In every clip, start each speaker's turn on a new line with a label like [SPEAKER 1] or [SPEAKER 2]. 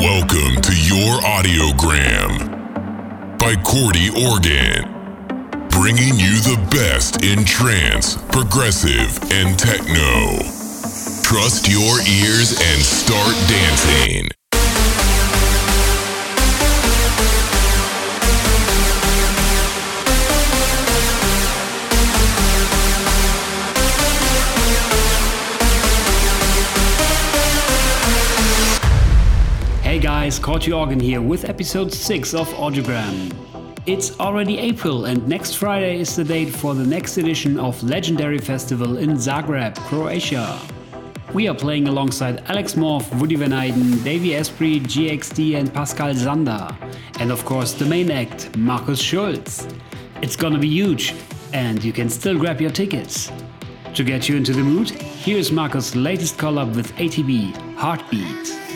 [SPEAKER 1] Welcome to your audiogram by Corti Organ, bringing you the best in trance, progressive, and techno. Trust your ears and start dancing.
[SPEAKER 2] Guys, Corti Organ here with episode 6 of Audiogram. It's already April and next Friday is the date for the next edition of Legendary Festival in Zagreb, Croatia. We are playing alongside Alex Morph, Woody Van Eyden, Davey Asprey, GXD and Pascal Zander. And of course the main act, Markus Schulz. It's gonna be huge and you can still grab your tickets. To get you into the mood, here's Markus' latest collab with ATB, Heartbeat.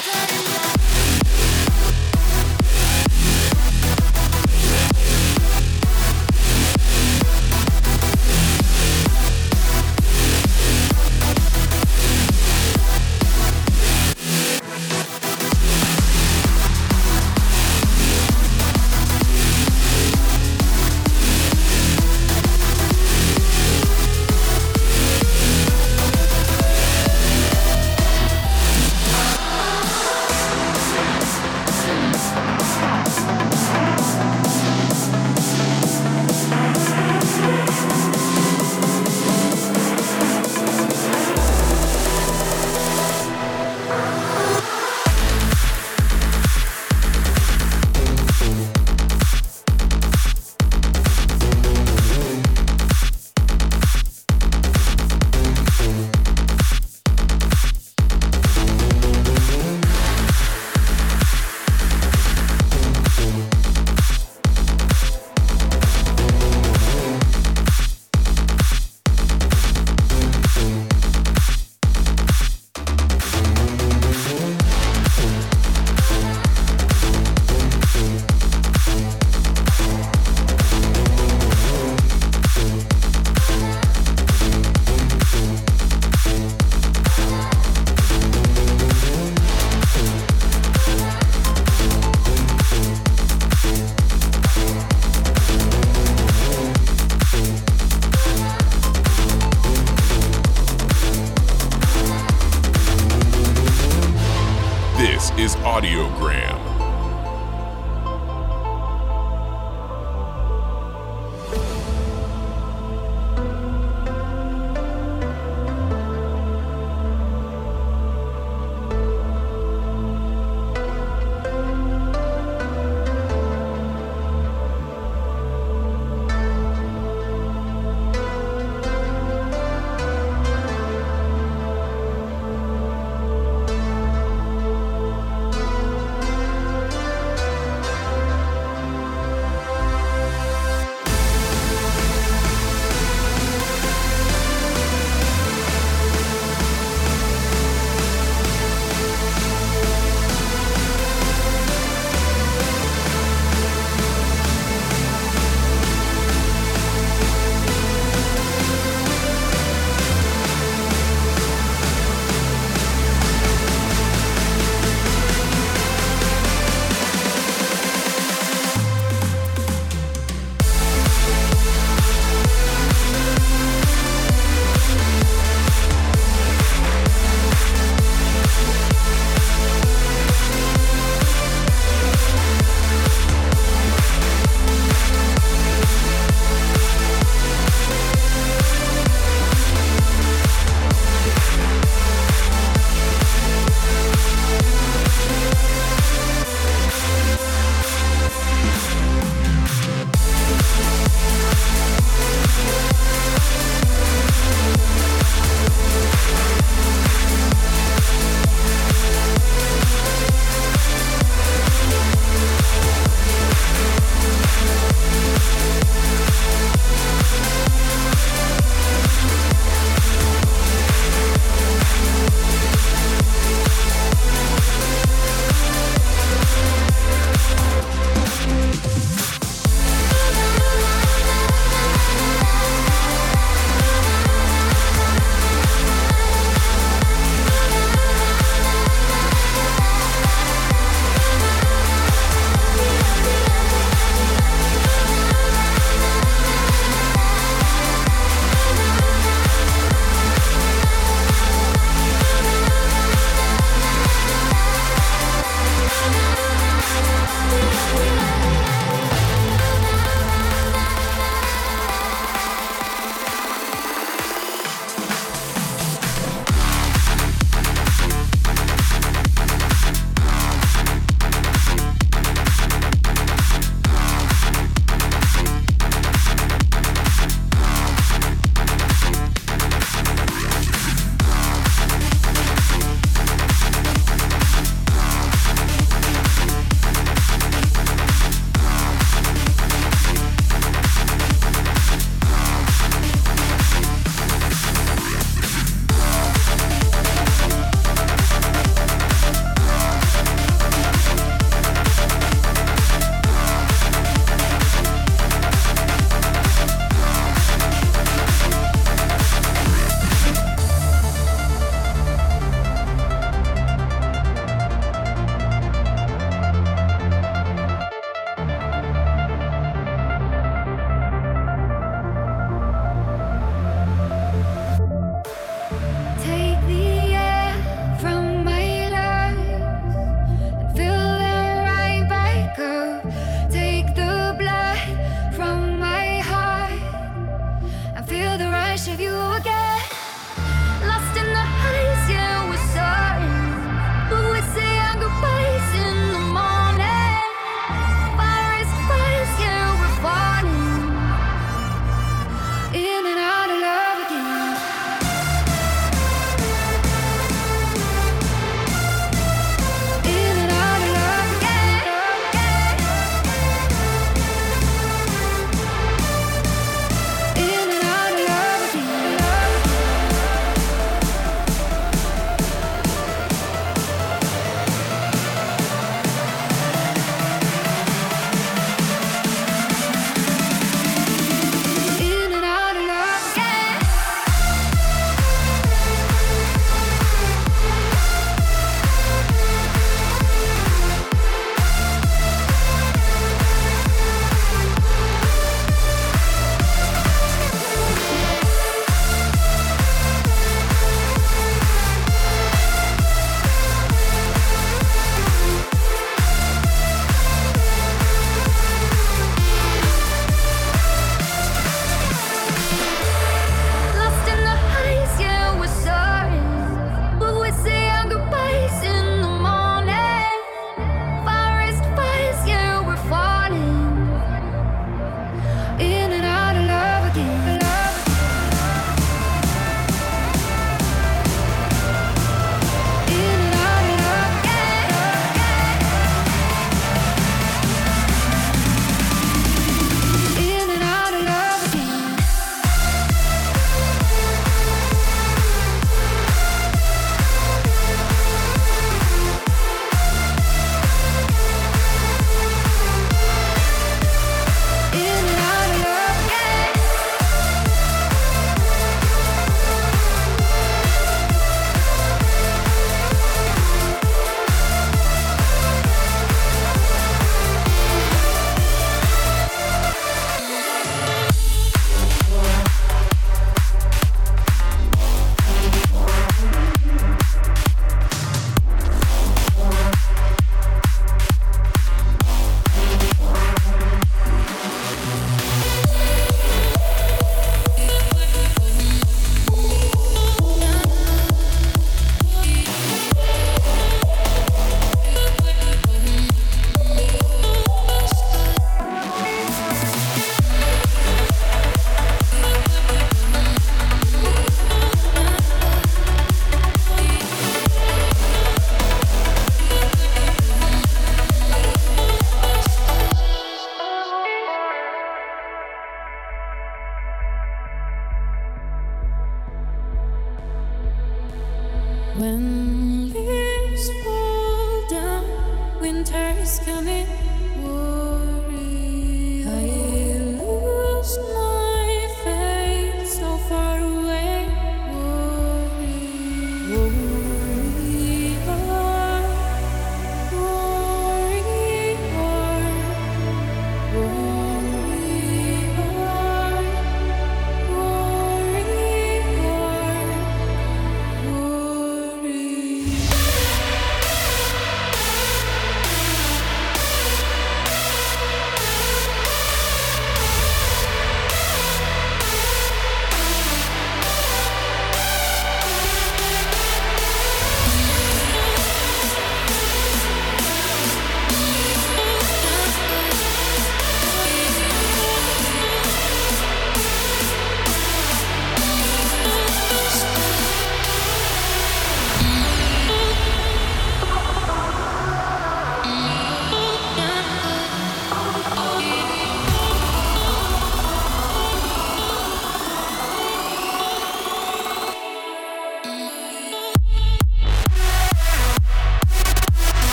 [SPEAKER 3] Saturday.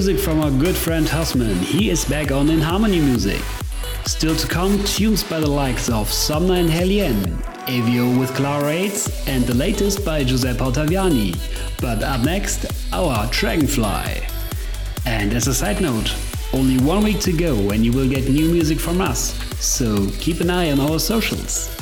[SPEAKER 3] Music from our good friend Husman. He is back on In Harmony Music. Still to come, tunes by the likes of Somna and Helien, Avio with Clara Yates, and the latest by Giuseppe Ottaviani. But up next, our Dragonfly. And as a side note, only one week to go and you will get new music from us, so keep an eye on our socials.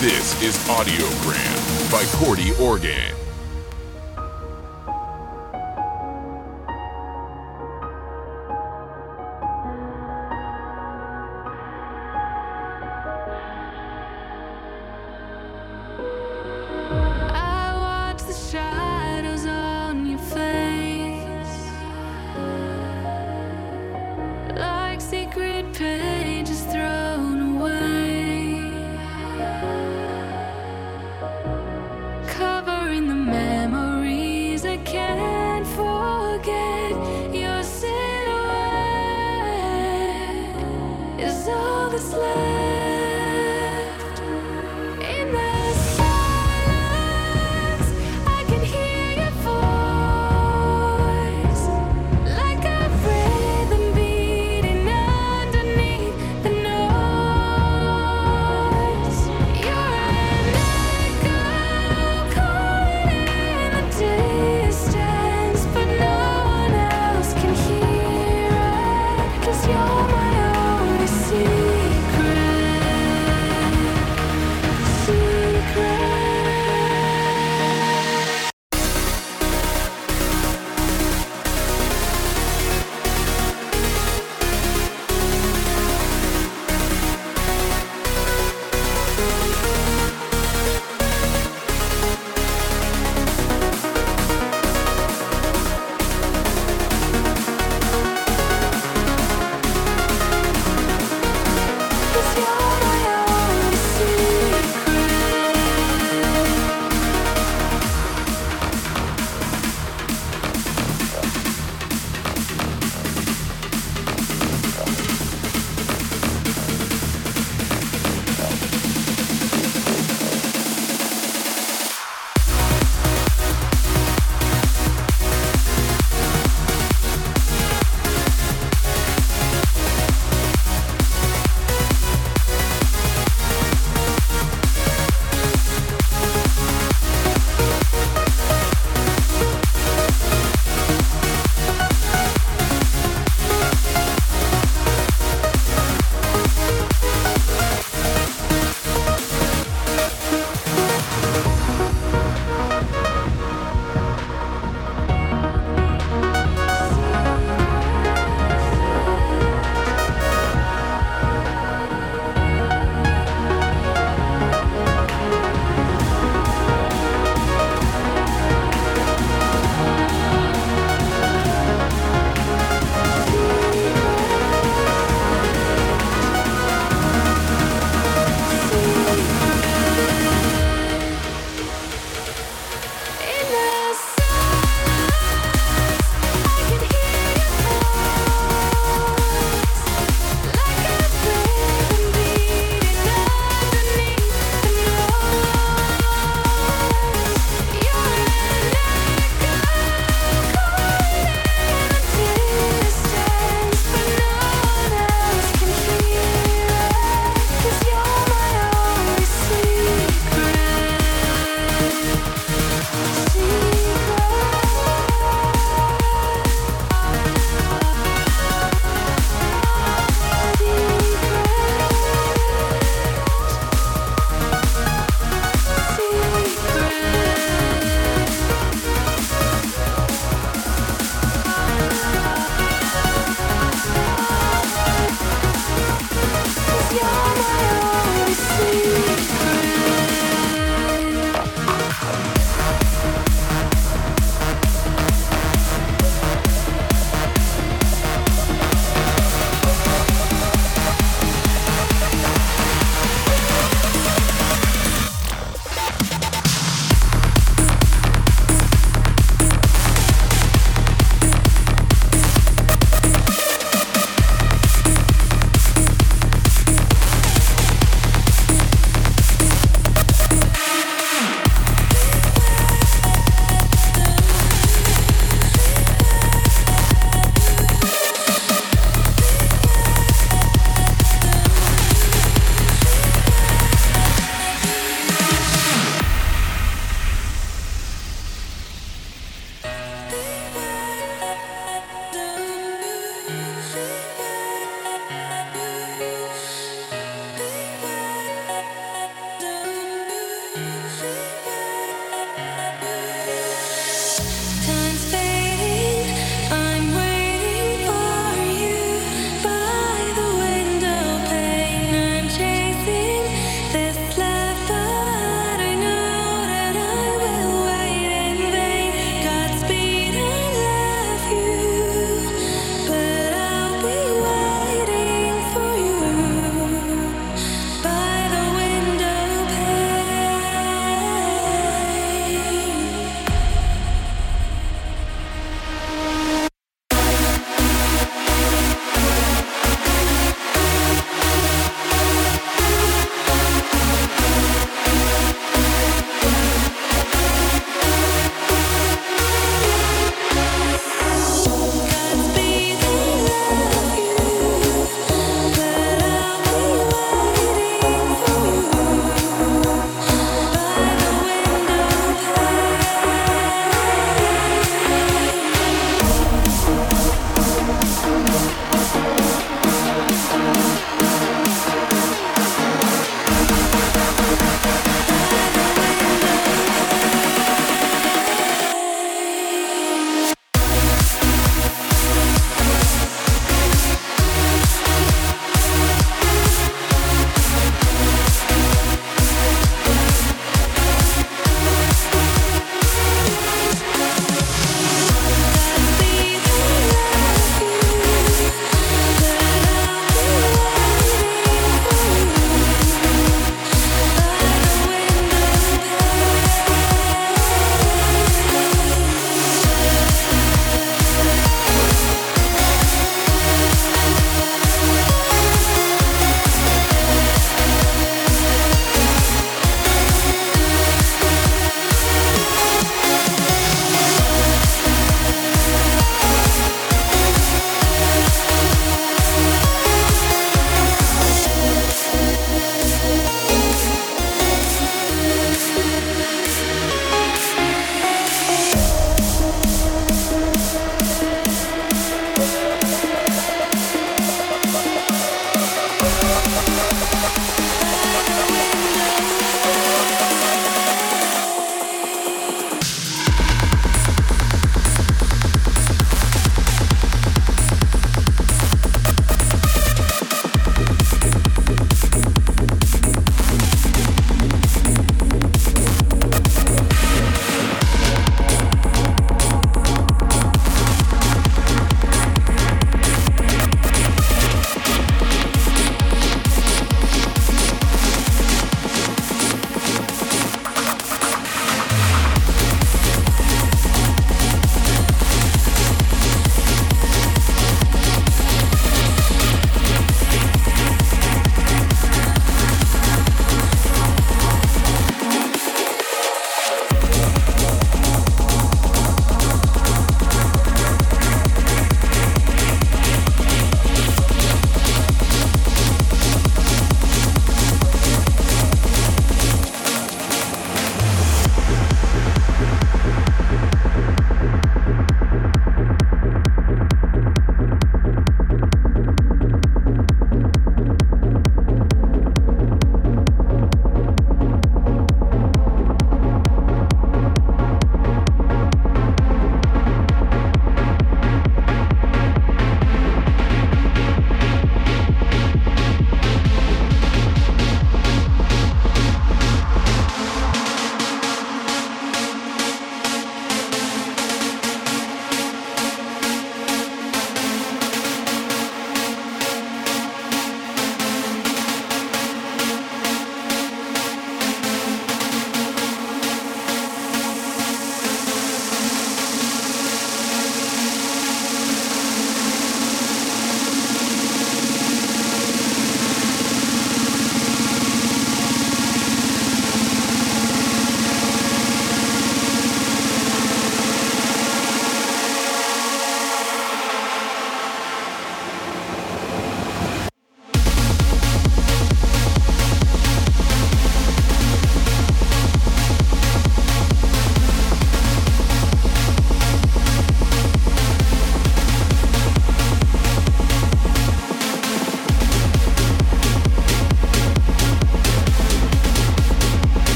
[SPEAKER 3] This is Audiogram by
[SPEAKER 1] Corti Organ.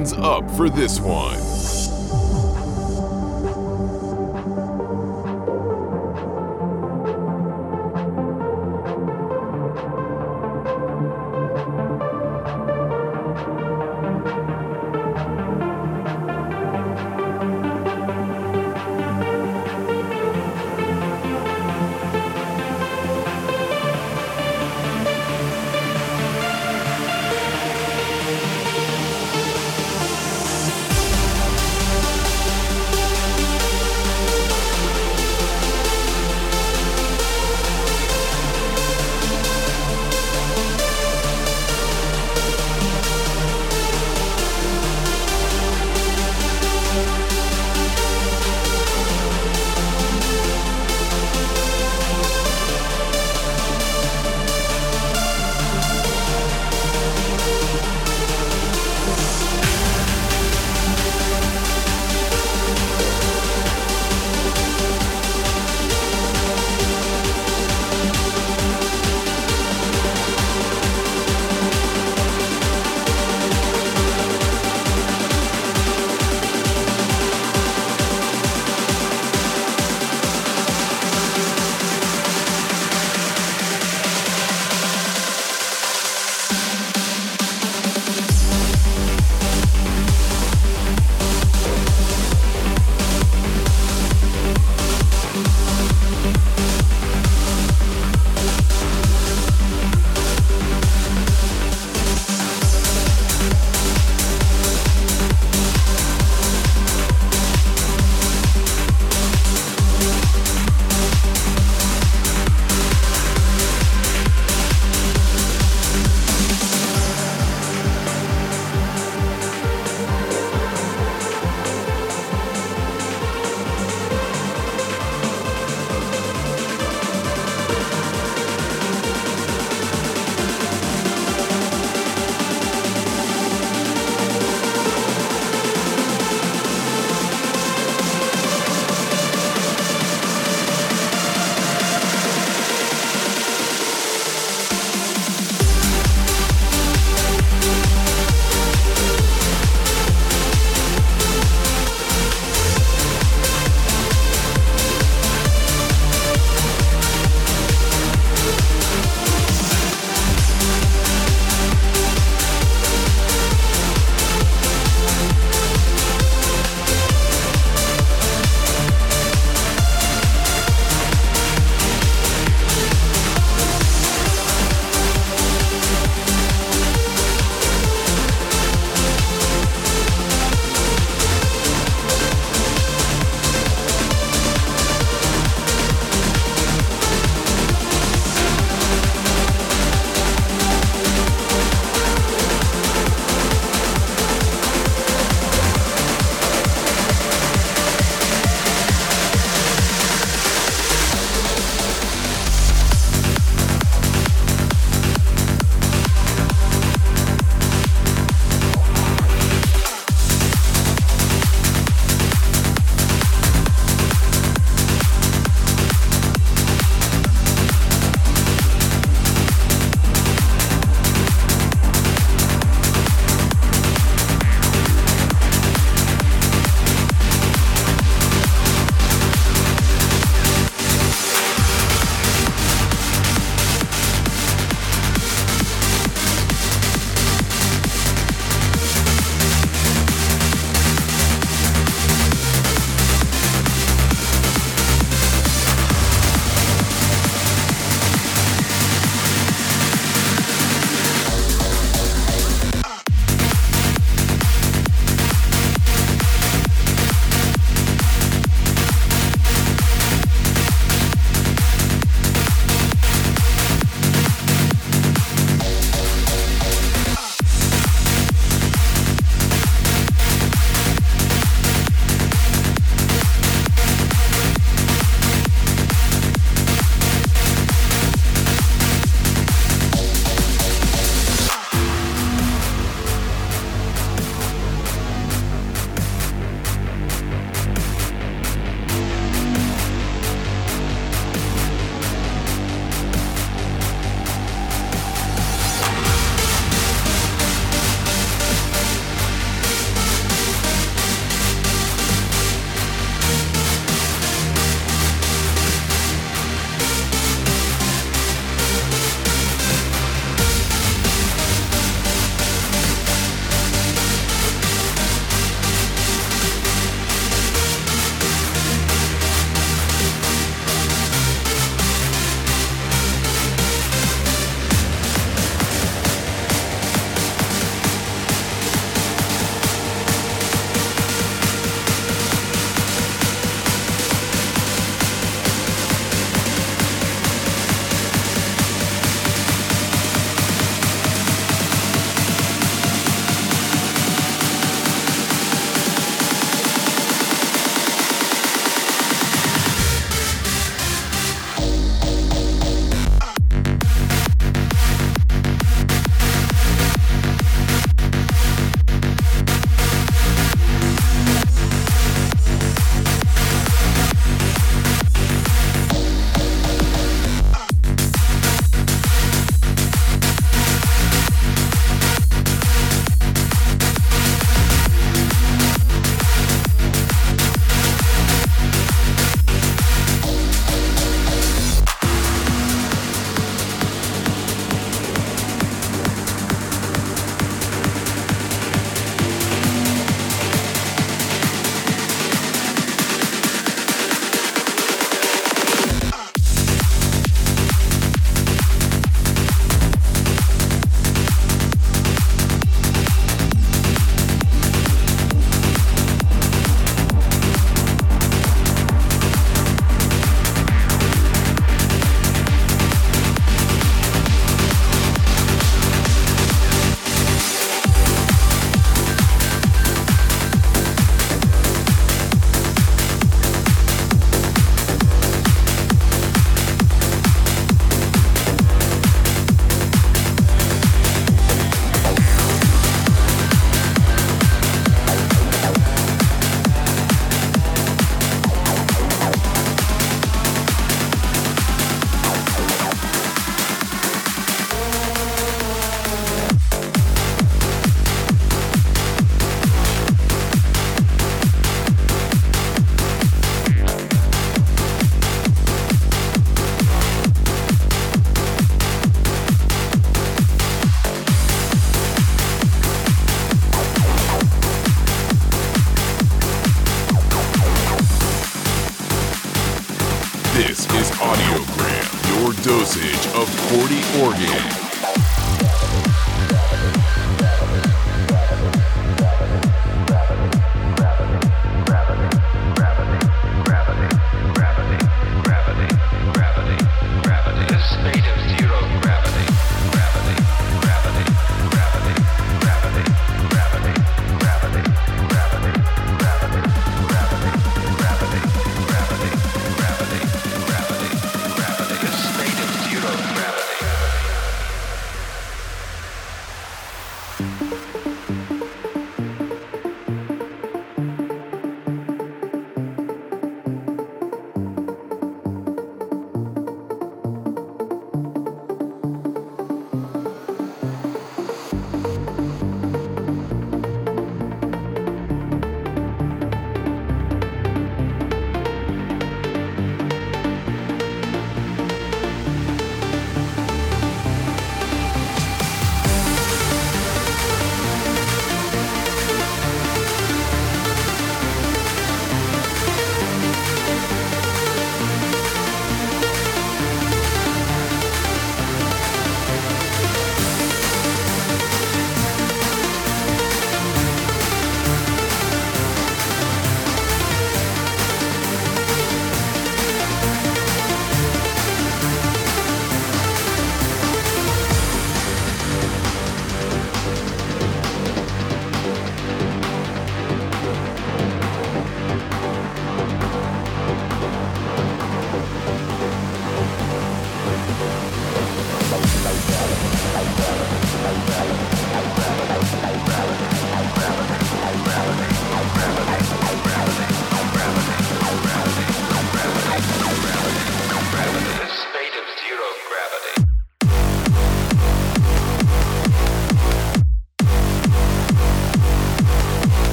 [SPEAKER 1] Hands up for this one.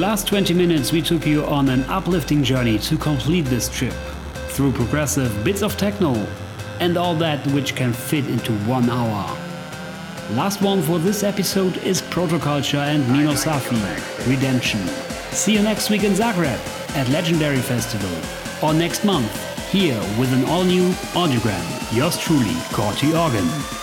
[SPEAKER 2] Last 20 minutes we took you on an uplifting journey to complete this trip through progressive bits of techno and all that which can fit into one hour. Last one for this episode is Protoculture and Nino Safi, Redemption. See you next week in Zagreb at Legendary Festival or next month here with an all new audiogram. Yours truly, Corti
[SPEAKER 1] Organ.